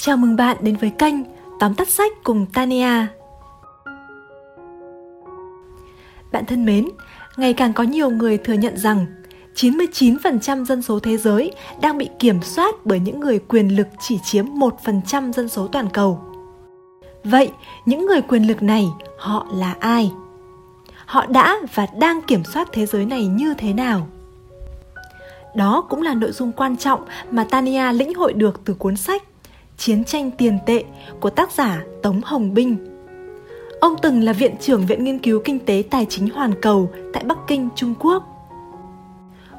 Chào mừng bạn đến với kênh Tóm tắt sách cùng Tania. Bạn thân mến, ngày càng có nhiều người thừa nhận rằng 99% dân số thế giới đang bị kiểm soát bởi những người quyền lực chỉ chiếm 1% dân số toàn cầu. Vậy, những người quyền lực này họ là ai? Họ đã và đang kiểm soát thế giới này như thế nào? Đó cũng là nội dung quan trọng mà Tania lĩnh hội được từ cuốn sách Chiến tranh tiền tệ của tác giả Tống Hồng Binh. Ông từng là viện trưởng Viện Nghiên cứu Kinh tế Tài chính Hoàn cầu tại Bắc Kinh, Trung Quốc.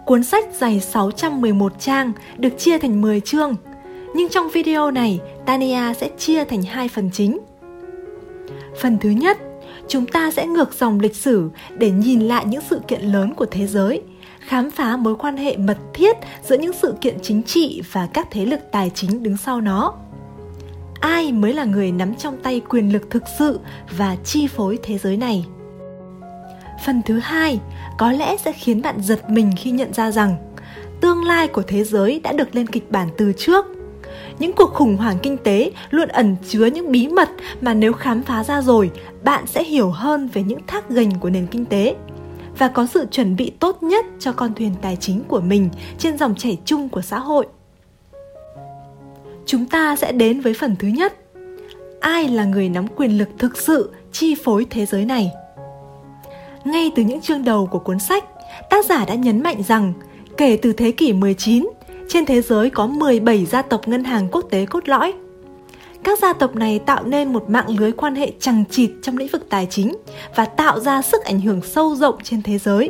Cuốn sách dày 611 trang được chia thành 10 chương, nhưng trong video này Tania sẽ chia thành hai phần chính. Phần thứ nhất, chúng ta sẽ ngược dòng lịch sử để nhìn lại những sự kiện lớn của thế giới khám phá mối quan hệ mật thiết giữa những sự kiện chính trị và các thế lực tài chính đứng sau nó ai mới là người nắm trong tay quyền lực thực sự và chi phối thế giới này phần thứ hai, có lẽ sẽ khiến bạn giật mình khi nhận ra rằng tương lai của thế giới đã được lên kịch bản từ trước những cuộc khủng hoảng kinh tế luôn ẩn chứa những bí mật mà nếu khám phá ra rồi, bạn sẽ hiểu hơn về những thác gành của nền kinh tế và có sự chuẩn bị tốt nhất cho con thuyền tài chính của mình trên dòng chảy chung của xã hội. Chúng ta sẽ đến với phần thứ nhất. Ai là người nắm quyền lực thực sự chi phối thế giới này? Ngay từ những chương đầu của cuốn sách, tác giả đã nhấn mạnh rằng kể từ thế kỷ 19, trên thế giới có 17 gia tộc ngân hàng quốc tế cốt lõi – các gia tộc này tạo nên một mạng lưới quan hệ chằng chịt trong lĩnh vực tài chính và tạo ra sức ảnh hưởng sâu rộng trên thế giới.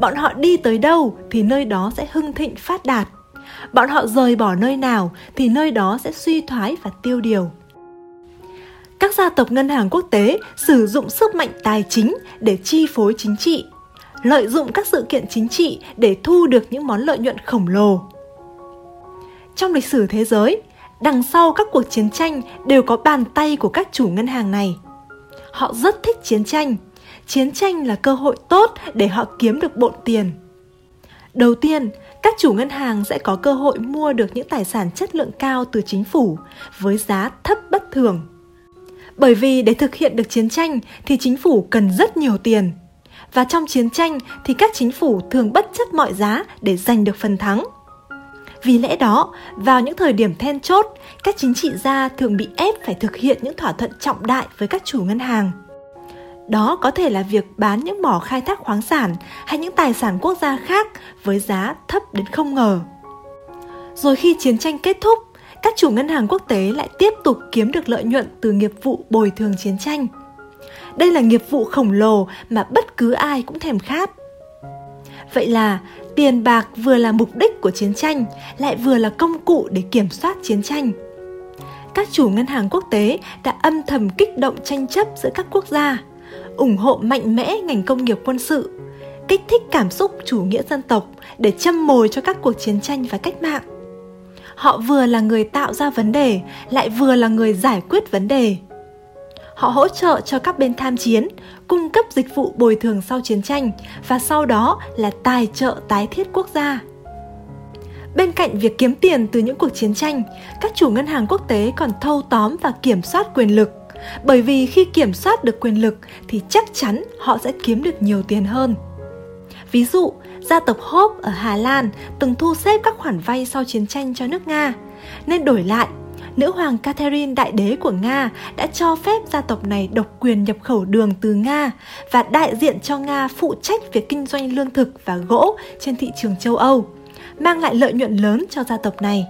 Bọn họ đi tới đâu thì nơi đó sẽ hưng thịnh phát đạt. Bọn họ rời bỏ nơi nào thì nơi đó sẽ suy thoái và tiêu điều. Các gia tộc ngân hàng quốc tế sử dụng sức mạnh tài chính để chi phối chính trị, lợi dụng các sự kiện chính trị để thu được những món lợi nhuận khổng lồ. Trong lịch sử thế giới, đằng sau các cuộc chiến tranh đều có bàn tay của các chủ ngân hàng này. Họ rất thích chiến tranh. Chiến tranh là cơ hội tốt để họ kiếm được bộn tiền. Đầu tiên, các chủ ngân hàng sẽ có cơ hội mua được những tài sản chất lượng cao từ chính phủ với giá thấp bất thường. Bởi vì để thực hiện được chiến tranh thì chính phủ cần rất nhiều tiền. Và trong chiến tranh thì các chính phủ thường bất chấp mọi giá để giành được phần thắng. Vì lẽ đó, vào những thời điểm then chốt, các chính trị gia thường bị ép phải thực hiện những thỏa thuận trọng đại với các chủ ngân hàng. Đó có thể là việc bán những mỏ khai thác khoáng sản hay những tài sản quốc gia khác với giá thấp đến không ngờ. Rồi khi chiến tranh kết thúc, các chủ ngân hàng quốc tế lại tiếp tục kiếm được lợi nhuận từ nghiệp vụ bồi thường chiến tranh. Đây là nghiệp vụ khổng lồ mà bất cứ ai cũng thèm khát. Vậy là tiền bạc vừa là mục đích của chiến tranh, lại vừa là công cụ để kiểm soát chiến tranh. Các chủ ngân hàng quốc tế đã âm thầm kích động tranh chấp giữa các quốc gia, ủng hộ mạnh mẽ ngành công nghiệp quân sự, kích thích cảm xúc chủ nghĩa dân tộc để châm mồi cho các cuộc chiến tranh và cách mạng. Họ vừa là người tạo ra vấn đề, lại vừa là người giải quyết vấn đề Họ hỗ trợ cho các bên tham chiến, cung cấp dịch vụ bồi thường sau chiến tranh và sau đó là tài trợ tái thiết quốc gia. Bên cạnh việc kiếm tiền từ những cuộc chiến tranh, các chủ ngân hàng quốc tế còn thâu tóm và kiểm soát quyền lực. Bởi vì khi kiểm soát được quyền lực thì chắc chắn họ sẽ kiếm được nhiều tiền hơn. Ví dụ, gia tộc Hope ở Hà Lan từng thu xếp các khoản vay sau chiến tranh cho nước Nga, nên đổi lại nữ hoàng Catherine đại đế của Nga đã cho phép gia tộc này độc quyền nhập khẩu đường từ Nga và đại diện cho Nga phụ trách việc kinh doanh lương thực và gỗ trên thị trường châu Âu, mang lại lợi nhuận lớn cho gia tộc này.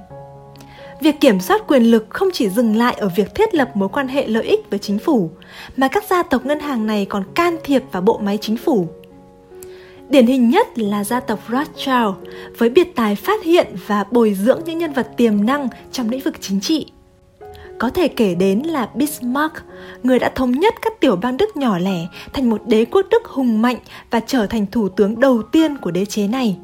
Việc kiểm soát quyền lực không chỉ dừng lại ở việc thiết lập mối quan hệ lợi ích với chính phủ, mà các gia tộc ngân hàng này còn can thiệp vào bộ máy chính phủ. Điển hình nhất là gia tộc Rothschild với biệt tài phát hiện và bồi dưỡng những nhân vật tiềm năng trong lĩnh vực chính trị. Có thể kể đến là Bismarck, người đã thống nhất các tiểu bang Đức nhỏ lẻ thành một đế quốc Đức hùng mạnh và trở thành thủ tướng đầu tiên của đế chế này.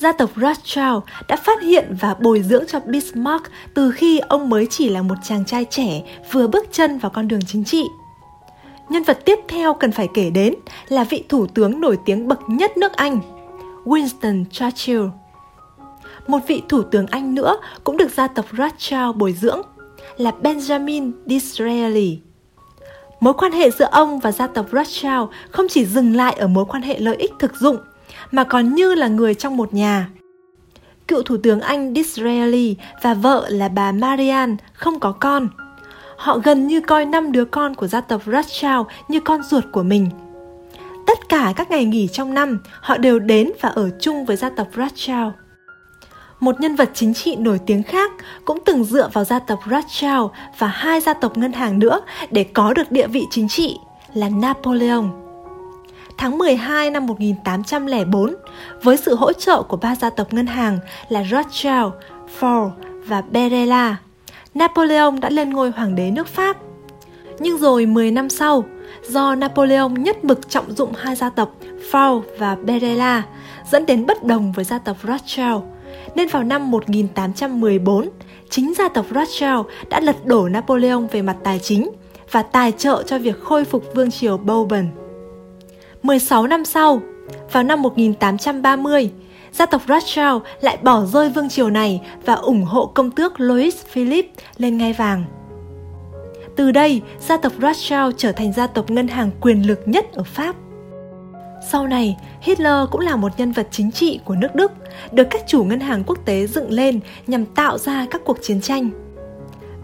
Gia tộc Rothschild đã phát hiện và bồi dưỡng cho Bismarck từ khi ông mới chỉ là một chàng trai trẻ vừa bước chân vào con đường chính trị. Nhân vật tiếp theo cần phải kể đến là vị thủ tướng nổi tiếng bậc nhất nước Anh, Winston Churchill. một vị thủ tướng Anh nữa cũng được gia tộc Rothschild bồi dưỡng, là Benjamin Disraeli. Mối quan hệ giữa ông và gia tộc Rothschild không chỉ dừng lại ở mối quan hệ lợi ích thực dụng, mà còn như là người trong một nhà. Cựu Thủ tướng Anh Disraeli và vợ là bà Marianne không có con. Họ gần như coi năm đứa con của gia tộc Rothschild như con ruột của mình. Tất cả các ngày nghỉ trong năm, họ đều đến và ở chung với gia tộc Rothschild. Một nhân vật chính trị nổi tiếng khác cũng từng dựa vào gia tộc Rothschild và hai gia tộc ngân hàng nữa để có được địa vị chính trị là Napoleon. Tháng 12 năm 1804, với sự hỗ trợ của ba gia tộc ngân hàng là Rothschild, Ford và Berella, Napoleon đã lên ngôi hoàng đế nước Pháp. Nhưng rồi 10 năm sau, do Napoleon nhất mực trọng dụng hai gia tộc Ford và Berella, dẫn đến bất đồng với gia tộc Rothschild – nên vào năm 1814, chính gia tộc Rothschild đã lật đổ Napoleon về mặt tài chính và tài trợ cho việc khôi phục vương triều Bourbon. 16 năm sau, vào năm 1830, gia tộc Rothschild lại bỏ rơi vương triều này và ủng hộ công tước Louis Philip lên ngai vàng. Từ đây, gia tộc Rothschild trở thành gia tộc ngân hàng quyền lực nhất ở Pháp. Sau này, Hitler cũng là một nhân vật chính trị của nước Đức, được các chủ ngân hàng quốc tế dựng lên nhằm tạo ra các cuộc chiến tranh.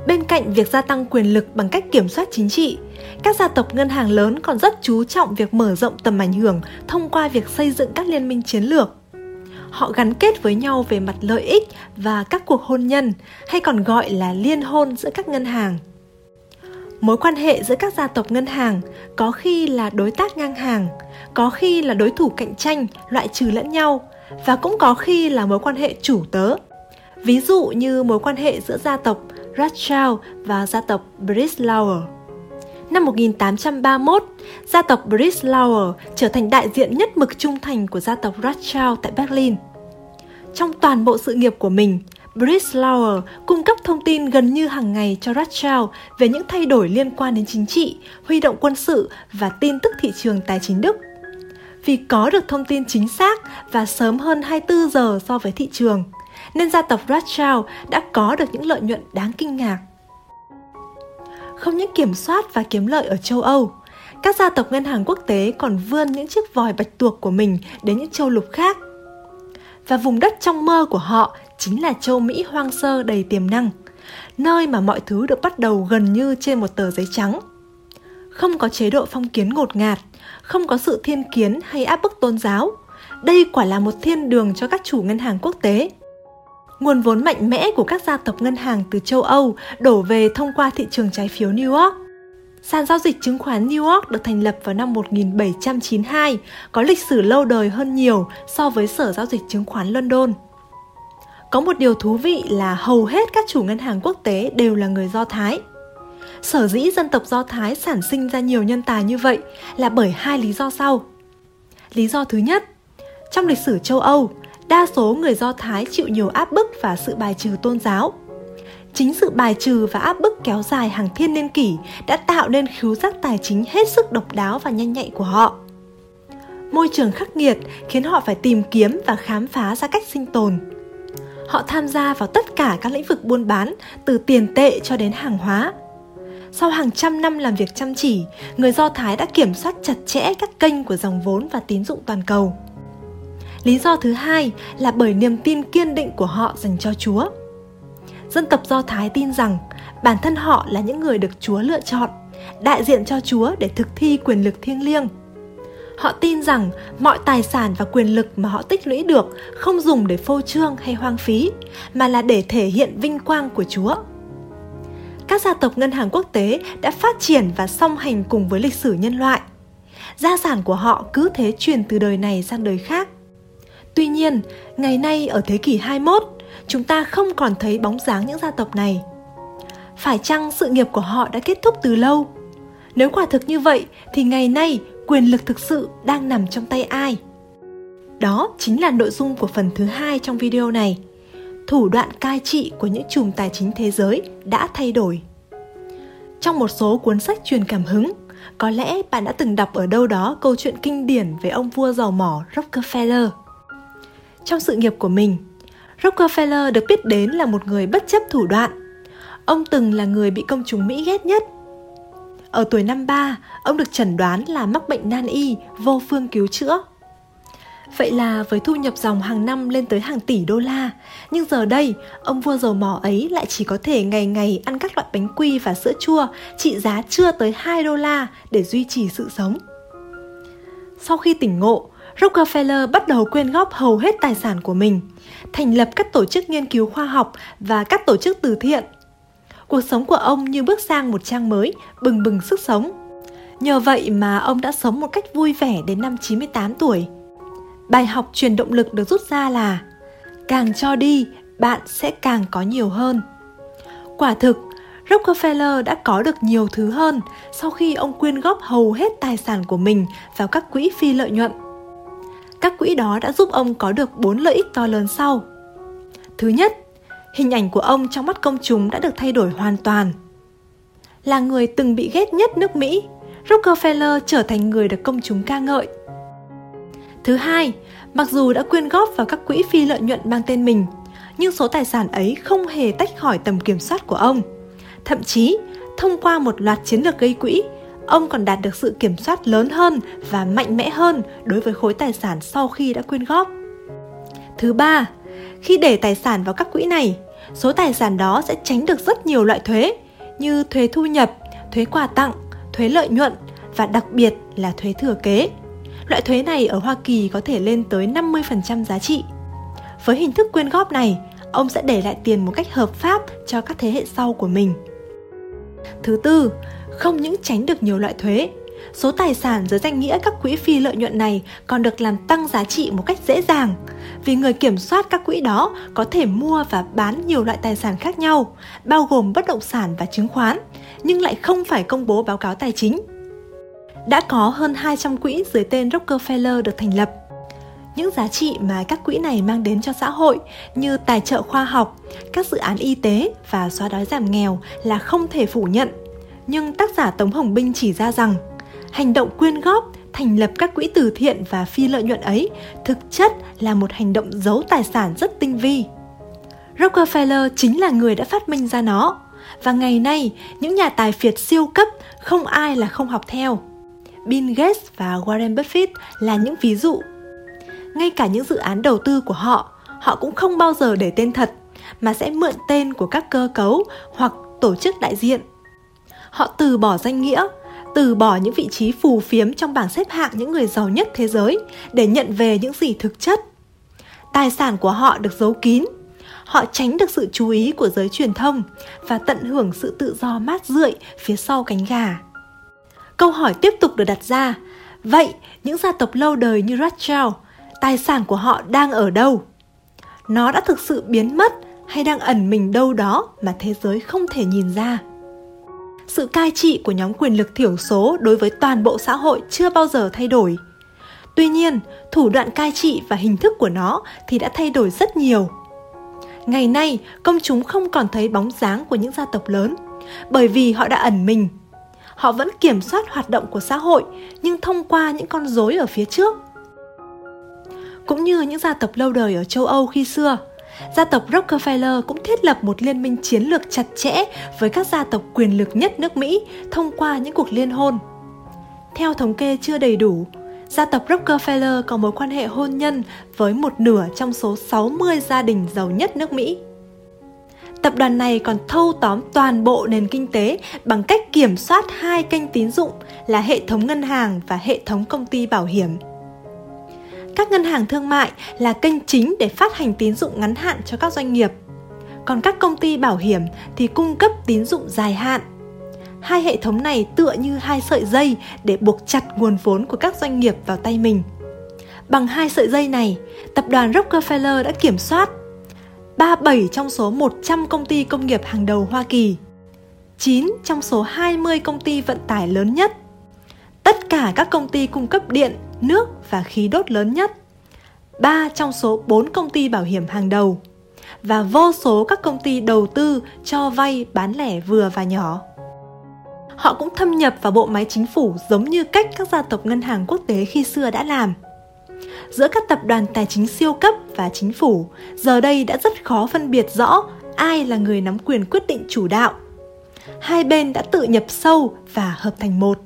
Bên cạnh việc gia tăng quyền lực bằng cách kiểm soát chính trị, các gia tộc ngân hàng lớn còn rất chú trọng việc mở rộng tầm ảnh hưởng thông qua việc xây dựng các liên minh chiến lược. Họ gắn kết với nhau về mặt lợi ích và các cuộc hôn nhân, hay còn gọi là liên hôn giữa các ngân hàng mối quan hệ giữa các gia tộc ngân hàng có khi là đối tác ngang hàng có khi là đối thủ cạnh tranh loại trừ lẫn nhau và cũng có khi là mối quan hệ chủ tớ ví dụ như mối quan hệ giữa gia tộc Rothschild và gia tộc Breslau. Năm 1831, gia tộc Breslau trở thành đại diện nhất mực trung thành của gia tộc Rothschild tại Berlin. Trong toàn bộ sự nghiệp của mình, Breslau cung cấp thông tin gần như hàng ngày cho Rothschild về những thay đổi liên quan đến chính trị, huy động quân sự và tin tức thị trường tài chính Đức. Vì có được thông tin chính xác và sớm hơn 24 giờ so với thị trường, nên gia tộc Rothschild đã có được những lợi nhuận đáng kinh ngạc. Không những kiểm soát và kiếm lợi ở châu Âu, các gia tộc ngân hàng quốc tế còn vươn những chiếc vòi bạch tuộc của mình đến những châu lục khác. Và vùng đất trong mơ của họ chính là châu Mỹ hoang sơ đầy tiềm năng, nơi mà mọi thứ được bắt đầu gần như trên một tờ giấy trắng. Không có chế độ phong kiến ngột ngạt, không có sự thiên kiến hay áp bức tôn giáo. Đây quả là một thiên đường cho các chủ ngân hàng quốc tế. Nguồn vốn mạnh mẽ của các gia tộc ngân hàng từ châu Âu đổ về thông qua thị trường trái phiếu New York. Sàn giao dịch chứng khoán New York được thành lập vào năm 1792, có lịch sử lâu đời hơn nhiều so với Sở Giao dịch Chứng khoán London. Có một điều thú vị là hầu hết các chủ ngân hàng quốc tế đều là người Do Thái. Sở dĩ dân tộc Do Thái sản sinh ra nhiều nhân tài như vậy là bởi hai lý do sau. Lý do thứ nhất, trong lịch sử châu Âu, đa số người Do Thái chịu nhiều áp bức và sự bài trừ tôn giáo. Chính sự bài trừ và áp bức kéo dài hàng thiên niên kỷ đã tạo nên khứu giác tài chính hết sức độc đáo và nhanh nhạy của họ. Môi trường khắc nghiệt khiến họ phải tìm kiếm và khám phá ra cách sinh tồn Họ tham gia vào tất cả các lĩnh vực buôn bán, từ tiền tệ cho đến hàng hóa. Sau hàng trăm năm làm việc chăm chỉ, người Do Thái đã kiểm soát chặt chẽ các kênh của dòng vốn và tín dụng toàn cầu. Lý do thứ hai là bởi niềm tin kiên định của họ dành cho Chúa. Dân tộc Do Thái tin rằng bản thân họ là những người được Chúa lựa chọn, đại diện cho Chúa để thực thi quyền lực thiêng liêng – Họ tin rằng mọi tài sản và quyền lực mà họ tích lũy được không dùng để phô trương hay hoang phí, mà là để thể hiện vinh quang của Chúa. Các gia tộc ngân hàng quốc tế đã phát triển và song hành cùng với lịch sử nhân loại. Gia sản của họ cứ thế truyền từ đời này sang đời khác. Tuy nhiên, ngày nay ở thế kỷ 21, chúng ta không còn thấy bóng dáng những gia tộc này. Phải chăng sự nghiệp của họ đã kết thúc từ lâu? Nếu quả thực như vậy thì ngày nay quyền lực thực sự đang nằm trong tay ai đó chính là nội dung của phần thứ hai trong video này thủ đoạn cai trị của những chùm tài chính thế giới đã thay đổi trong một số cuốn sách truyền cảm hứng có lẽ bạn đã từng đọc ở đâu đó câu chuyện kinh điển về ông vua giàu mỏ Rockefeller. Trong sự nghiệp của mình, Rockefeller được biết đến là một người bất chấp thủ đoạn. Ông từng là người bị công chúng Mỹ ghét nhất. Ở tuổi năm ba, ông được chẩn đoán là mắc bệnh nan y, vô phương cứu chữa. Vậy là với thu nhập dòng hàng năm lên tới hàng tỷ đô la, nhưng giờ đây, ông vua dầu mỏ ấy lại chỉ có thể ngày ngày ăn các loại bánh quy và sữa chua trị giá chưa tới 2 đô la để duy trì sự sống. Sau khi tỉnh ngộ, Rockefeller bắt đầu quyên góp hầu hết tài sản của mình, thành lập các tổ chức nghiên cứu khoa học và các tổ chức từ thiện. Cuộc sống của ông như bước sang một trang mới, bừng bừng sức sống. Nhờ vậy mà ông đã sống một cách vui vẻ đến năm 98 tuổi. Bài học truyền động lực được rút ra là càng cho đi, bạn sẽ càng có nhiều hơn. Quả thực, Rockefeller đã có được nhiều thứ hơn sau khi ông quyên góp hầu hết tài sản của mình vào các quỹ phi lợi nhuận. Các quỹ đó đã giúp ông có được bốn lợi ích to lớn sau. Thứ nhất, hình ảnh của ông trong mắt công chúng đã được thay đổi hoàn toàn. Là người từng bị ghét nhất nước Mỹ, Rockefeller trở thành người được công chúng ca ngợi. Thứ hai, mặc dù đã quyên góp vào các quỹ phi lợi nhuận mang tên mình, nhưng số tài sản ấy không hề tách khỏi tầm kiểm soát của ông. Thậm chí, thông qua một loạt chiến lược gây quỹ, ông còn đạt được sự kiểm soát lớn hơn và mạnh mẽ hơn đối với khối tài sản sau khi đã quyên góp. Thứ ba, khi để tài sản vào các quỹ này, số tài sản đó sẽ tránh được rất nhiều loại thuế như thuế thu nhập, thuế quà tặng, thuế lợi nhuận và đặc biệt là thuế thừa kế. Loại thuế này ở Hoa Kỳ có thể lên tới 50% giá trị. Với hình thức quyên góp này, ông sẽ để lại tiền một cách hợp pháp cho các thế hệ sau của mình. Thứ tư, không những tránh được nhiều loại thuế, số tài sản dưới danh nghĩa các quỹ phi lợi nhuận này còn được làm tăng giá trị một cách dễ dàng vì người kiểm soát các quỹ đó có thể mua và bán nhiều loại tài sản khác nhau, bao gồm bất động sản và chứng khoán, nhưng lại không phải công bố báo cáo tài chính. Đã có hơn 200 quỹ dưới tên Rockefeller được thành lập. Những giá trị mà các quỹ này mang đến cho xã hội như tài trợ khoa học, các dự án y tế và xóa đói giảm nghèo là không thể phủ nhận – nhưng tác giả Tống Hồng Binh chỉ ra rằng hành động quyên góp, thành lập các quỹ từ thiện và phi lợi nhuận ấy thực chất là một hành động giấu tài sản rất tinh vi. Rockefeller chính là người đã phát minh ra nó và ngày nay những nhà tài phiệt siêu cấp không ai là không học theo. Bill Gates và Warren Buffett là những ví dụ. Ngay cả những dự án đầu tư của họ, họ cũng không bao giờ để tên thật mà sẽ mượn tên của các cơ cấu hoặc tổ chức đại diện họ từ bỏ danh nghĩa, từ bỏ những vị trí phù phiếm trong bảng xếp hạng những người giàu nhất thế giới để nhận về những gì thực chất. Tài sản của họ được giấu kín, họ tránh được sự chú ý của giới truyền thông và tận hưởng sự tự do mát rượi phía sau cánh gà. Câu hỏi tiếp tục được đặt ra, vậy những gia tộc lâu đời như Rothschild, tài sản của họ đang ở đâu? Nó đã thực sự biến mất hay đang ẩn mình đâu đó mà thế giới không thể nhìn ra? Sự cai trị của nhóm quyền lực thiểu số đối với toàn bộ xã hội chưa bao giờ thay đổi. Tuy nhiên, thủ đoạn cai trị và hình thức của nó thì đã thay đổi rất nhiều. Ngày nay, công chúng không còn thấy bóng dáng của những gia tộc lớn, bởi vì họ đã ẩn mình. Họ vẫn kiểm soát hoạt động của xã hội, nhưng thông qua những con rối ở phía trước. Cũng như những gia tộc lâu đời ở châu Âu khi xưa, gia tộc Rockefeller cũng thiết lập một liên minh chiến lược chặt chẽ với các gia tộc quyền lực nhất nước Mỹ thông qua những cuộc liên hôn. Theo thống kê chưa đầy đủ, gia tộc Rockefeller có mối quan hệ hôn nhân với một nửa trong số 60 gia đình giàu nhất nước Mỹ. Tập đoàn này còn thâu tóm toàn bộ nền kinh tế bằng cách kiểm soát hai kênh tín dụng là hệ thống ngân hàng và hệ thống công ty bảo hiểm các ngân hàng thương mại là kênh chính để phát hành tín dụng ngắn hạn cho các doanh nghiệp. Còn các công ty bảo hiểm thì cung cấp tín dụng dài hạn. Hai hệ thống này tựa như hai sợi dây để buộc chặt nguồn vốn của các doanh nghiệp vào tay mình. Bằng hai sợi dây này, tập đoàn Rockefeller đã kiểm soát 37 trong số 100 công ty công nghiệp hàng đầu Hoa Kỳ, 9 trong số 20 công ty vận tải lớn nhất, tất cả các công ty cung cấp điện, nước và khí đốt lớn nhất, 3 trong số 4 công ty bảo hiểm hàng đầu và vô số các công ty đầu tư cho vay bán lẻ vừa và nhỏ. Họ cũng thâm nhập vào bộ máy chính phủ giống như cách các gia tộc ngân hàng quốc tế khi xưa đã làm. Giữa các tập đoàn tài chính siêu cấp và chính phủ, giờ đây đã rất khó phân biệt rõ ai là người nắm quyền quyết định chủ đạo. Hai bên đã tự nhập sâu và hợp thành một.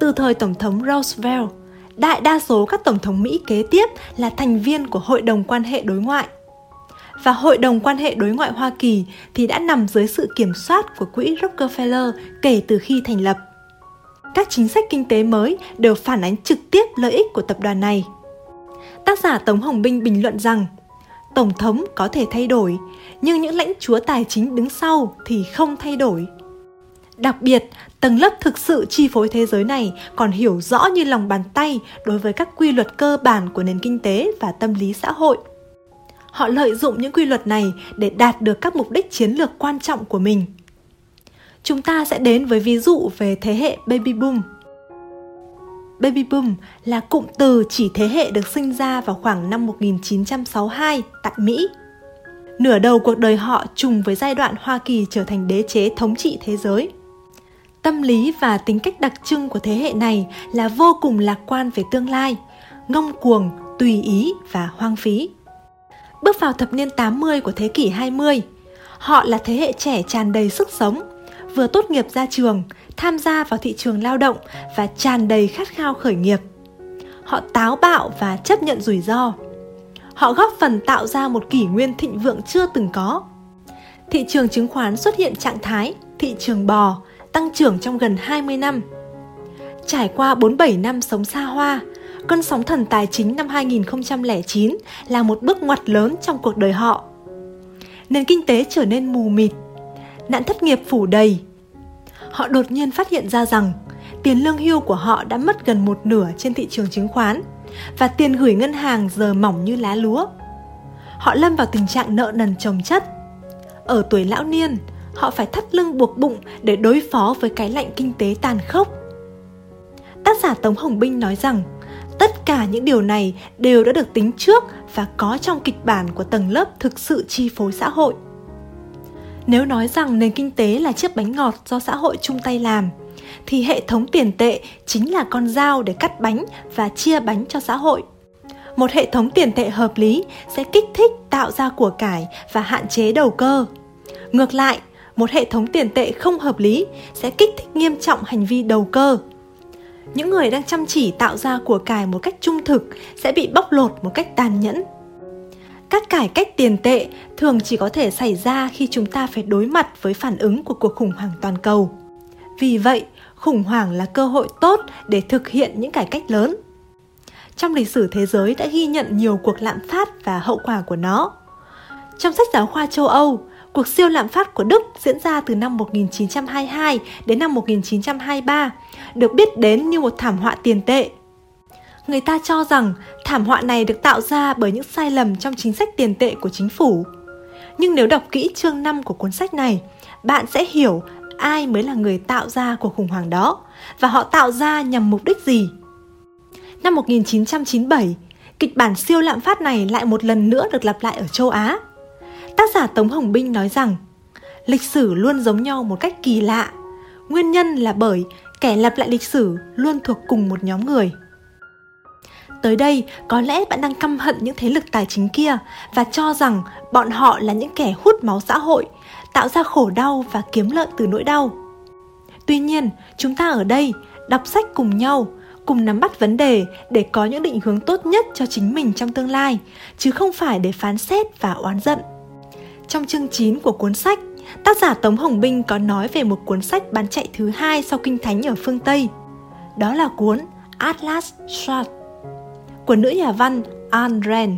Từ thời Tổng thống Roosevelt, đại đa số các tổng thống Mỹ kế tiếp là thành viên của Hội đồng quan hệ đối ngoại. Và Hội đồng quan hệ đối ngoại Hoa Kỳ thì đã nằm dưới sự kiểm soát của quỹ Rockefeller kể từ khi thành lập. Các chính sách kinh tế mới đều phản ánh trực tiếp lợi ích của tập đoàn này. Tác giả Tống Hồng Binh bình luận rằng Tổng thống có thể thay đổi, nhưng những lãnh chúa tài chính đứng sau thì không thay đổi. Đặc biệt, tầng lớp thực sự chi phối thế giới này còn hiểu rõ như lòng bàn tay đối với các quy luật cơ bản của nền kinh tế và tâm lý xã hội. Họ lợi dụng những quy luật này để đạt được các mục đích chiến lược quan trọng của mình. Chúng ta sẽ đến với ví dụ về thế hệ baby boom. Baby boom là cụm từ chỉ thế hệ được sinh ra vào khoảng năm 1962 tại Mỹ. Nửa đầu cuộc đời họ trùng với giai đoạn Hoa Kỳ trở thành đế chế thống trị thế giới. Tâm lý và tính cách đặc trưng của thế hệ này là vô cùng lạc quan về tương lai, ngông cuồng, tùy ý và hoang phí. Bước vào thập niên 80 của thế kỷ 20, họ là thế hệ trẻ tràn đầy sức sống, vừa tốt nghiệp ra trường, tham gia vào thị trường lao động và tràn đầy khát khao khởi nghiệp. Họ táo bạo và chấp nhận rủi ro. Họ góp phần tạo ra một kỷ nguyên thịnh vượng chưa từng có. Thị trường chứng khoán xuất hiện trạng thái thị trường bò, tăng trưởng trong gần 20 năm. Trải qua 47 năm sống xa hoa, cơn sóng thần tài chính năm 2009 là một bước ngoặt lớn trong cuộc đời họ. Nền kinh tế trở nên mù mịt, nạn thất nghiệp phủ đầy. Họ đột nhiên phát hiện ra rằng tiền lương hưu của họ đã mất gần một nửa trên thị trường chứng khoán và tiền gửi ngân hàng giờ mỏng như lá lúa. Họ lâm vào tình trạng nợ nần chồng chất. Ở tuổi lão niên, họ phải thắt lưng buộc bụng để đối phó với cái lạnh kinh tế tàn khốc. Tác giả Tống Hồng Binh nói rằng, tất cả những điều này đều đã được tính trước và có trong kịch bản của tầng lớp thực sự chi phối xã hội. Nếu nói rằng nền kinh tế là chiếc bánh ngọt do xã hội chung tay làm, thì hệ thống tiền tệ chính là con dao để cắt bánh và chia bánh cho xã hội. Một hệ thống tiền tệ hợp lý sẽ kích thích tạo ra của cải và hạn chế đầu cơ. Ngược lại, một hệ thống tiền tệ không hợp lý sẽ kích thích nghiêm trọng hành vi đầu cơ. Những người đang chăm chỉ tạo ra của cải một cách trung thực sẽ bị bóc lột một cách tàn nhẫn. Các cải cách tiền tệ thường chỉ có thể xảy ra khi chúng ta phải đối mặt với phản ứng của cuộc khủng hoảng toàn cầu. Vì vậy, khủng hoảng là cơ hội tốt để thực hiện những cải cách lớn. Trong lịch sử thế giới đã ghi nhận nhiều cuộc lạm phát và hậu quả của nó. Trong sách giáo khoa châu Âu, cuộc siêu lạm phát của Đức diễn ra từ năm 1922 đến năm 1923, được biết đến như một thảm họa tiền tệ. Người ta cho rằng thảm họa này được tạo ra bởi những sai lầm trong chính sách tiền tệ của chính phủ. Nhưng nếu đọc kỹ chương 5 của cuốn sách này, bạn sẽ hiểu ai mới là người tạo ra cuộc khủng hoảng đó và họ tạo ra nhằm mục đích gì. Năm 1997, kịch bản siêu lạm phát này lại một lần nữa được lặp lại ở châu Á. Tác giả Tống Hồng Binh nói rằng, lịch sử luôn giống nhau một cách kỳ lạ. Nguyên nhân là bởi kẻ lặp lại lịch sử luôn thuộc cùng một nhóm người. Tới đây, có lẽ bạn đang căm hận những thế lực tài chính kia và cho rằng bọn họ là những kẻ hút máu xã hội, tạo ra khổ đau và kiếm lợi từ nỗi đau. Tuy nhiên, chúng ta ở đây đọc sách cùng nhau, cùng nắm bắt vấn đề để có những định hướng tốt nhất cho chính mình trong tương lai, chứ không phải để phán xét và oán giận. Trong chương 9 của cuốn sách, tác giả Tống Hồng Binh có nói về một cuốn sách bán chạy thứ hai sau Kinh Thánh ở phương Tây. Đó là cuốn Atlas Shrugged của nữ nhà văn Ayn Rand.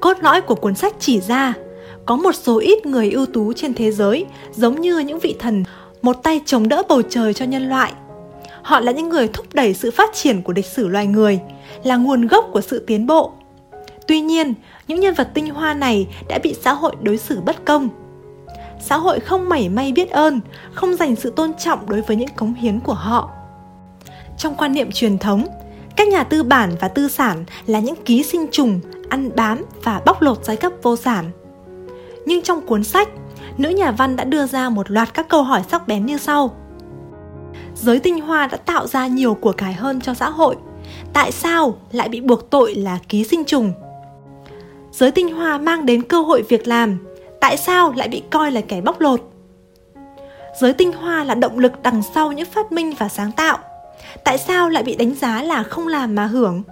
Cốt lõi của cuốn sách chỉ ra có một số ít người ưu tú trên thế giới giống như những vị thần một tay chống đỡ bầu trời cho nhân loại. Họ là những người thúc đẩy sự phát triển của lịch sử loài người, là nguồn gốc của sự tiến bộ. Tuy nhiên, những nhân vật tinh hoa này đã bị xã hội đối xử bất công. Xã hội không mảy may biết ơn, không dành sự tôn trọng đối với những cống hiến của họ. Trong quan niệm truyền thống, các nhà tư bản và tư sản là những ký sinh trùng, ăn bám và bóc lột giai cấp vô sản. Nhưng trong cuốn sách, nữ nhà văn đã đưa ra một loạt các câu hỏi sắc bén như sau. Giới tinh hoa đã tạo ra nhiều của cải hơn cho xã hội. tại sao lại bị buộc tội là ký sinh trùng? Giới tinh hoa mang đến cơ hội việc làm, tại sao lại bị coi là kẻ bóc lột? Giới tinh hoa là động lực đằng sau những phát minh và sáng tạo, tại sao lại bị đánh giá là không làm mà hưởng?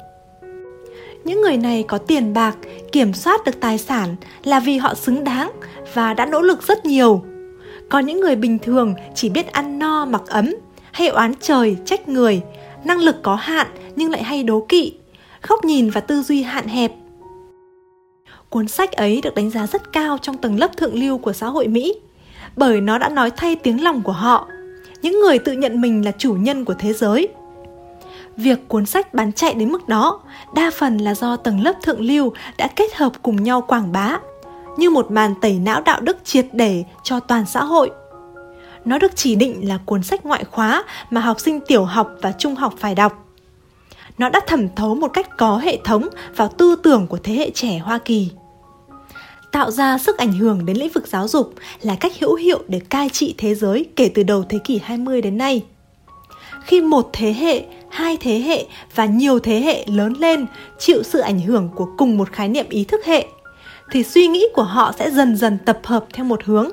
Những người này có tiền bạc, kiểm soát được tài sản là vì họ xứng đáng và đã nỗ lực rất nhiều. Còn những người bình thường chỉ biết ăn no mặc ấm, hay oán trời, trách người, năng lực có hạn nhưng lại hay đố kỵ, góc nhìn và tư duy hạn hẹp. Cuốn sách ấy được đánh giá rất cao trong tầng lớp thượng lưu của xã hội Mỹ, bởi nó đã nói thay tiếng lòng của họ, những người tự nhận mình là chủ nhân của thế giới. Việc cuốn sách bán chạy đến mức đó đa phần là do tầng lớp thượng lưu đã kết hợp cùng nhau quảng bá, như một màn tẩy não đạo đức triệt để cho toàn xã hội. Nó được chỉ định là cuốn sách ngoại khóa mà học sinh tiểu học và trung học phải đọc. Nó đã thẩm thấu một cách có hệ thống vào tư tưởng của thế hệ trẻ Hoa Kỳ. Tạo ra sức ảnh hưởng đến lĩnh vực giáo dục là cách hữu hiệu để cai trị thế giới kể từ đầu thế kỷ 20 đến nay. Khi một thế hệ, hai thế hệ và nhiều thế hệ lớn lên chịu sự ảnh hưởng của cùng một khái niệm ý thức hệ, thì suy nghĩ của họ sẽ dần dần tập hợp theo một hướng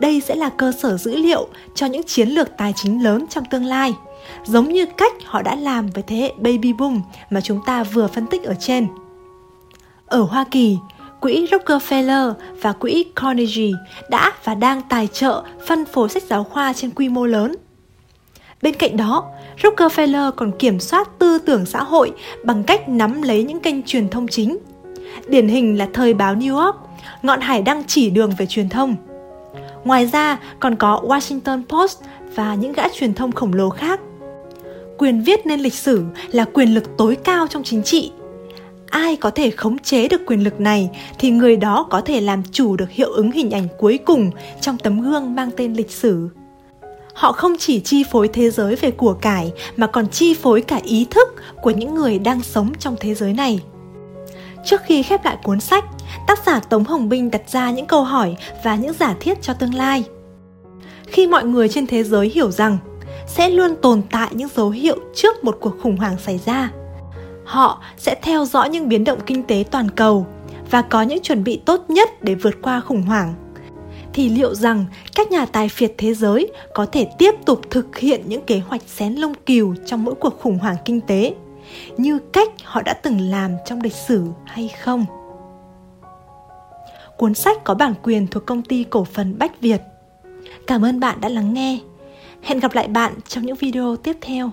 đây sẽ là cơ sở dữ liệu cho những chiến lược tài chính lớn trong tương lai, giống như cách họ đã làm với thế hệ baby boom mà chúng ta vừa phân tích ở trên. Ở Hoa Kỳ, quỹ Rockefeller và quỹ Carnegie đã và đang tài trợ phân phối sách giáo khoa trên quy mô lớn. Bên cạnh đó, Rockefeller còn kiểm soát tư tưởng xã hội bằng cách nắm lấy những kênh truyền thông chính. Điển hình là thời báo New York, ngọn hải đăng chỉ đường về truyền thông – Ngoài ra còn có Washington Post và những gã truyền thông khổng lồ khác. Quyền viết nên lịch sử là quyền lực tối cao trong chính trị. Ai có thể khống chế được quyền lực này thì người đó có thể làm chủ được hiệu ứng hình ảnh cuối cùng trong tấm gương mang tên lịch sử. Họ không chỉ chi phối thế giới về của cải mà còn chi phối cả ý thức của những người đang sống trong thế giới này. Trước khi khép lại cuốn sách, tác giả Tống Hồng Binh đặt ra những câu hỏi và những giả thiết cho tương lai. Khi mọi người trên thế giới hiểu rằng sẽ luôn tồn tại những dấu hiệu trước một cuộc khủng hoảng xảy ra, họ sẽ theo dõi những biến động kinh tế toàn cầu và có những chuẩn bị tốt nhất để vượt qua khủng hoảng. Thì liệu rằng các nhà tài phiệt thế giới có thể tiếp tục thực hiện những kế hoạch xén lông cừu trong mỗi cuộc khủng hoảng kinh tế như cách họ đã từng làm trong lịch sử hay không? Cuốn sách có bản quyền thuộc công ty cổ phần bách việt. Cảm ơn bạn đã lắng nghe. Hẹn gặp lại bạn trong những video tiếp theo.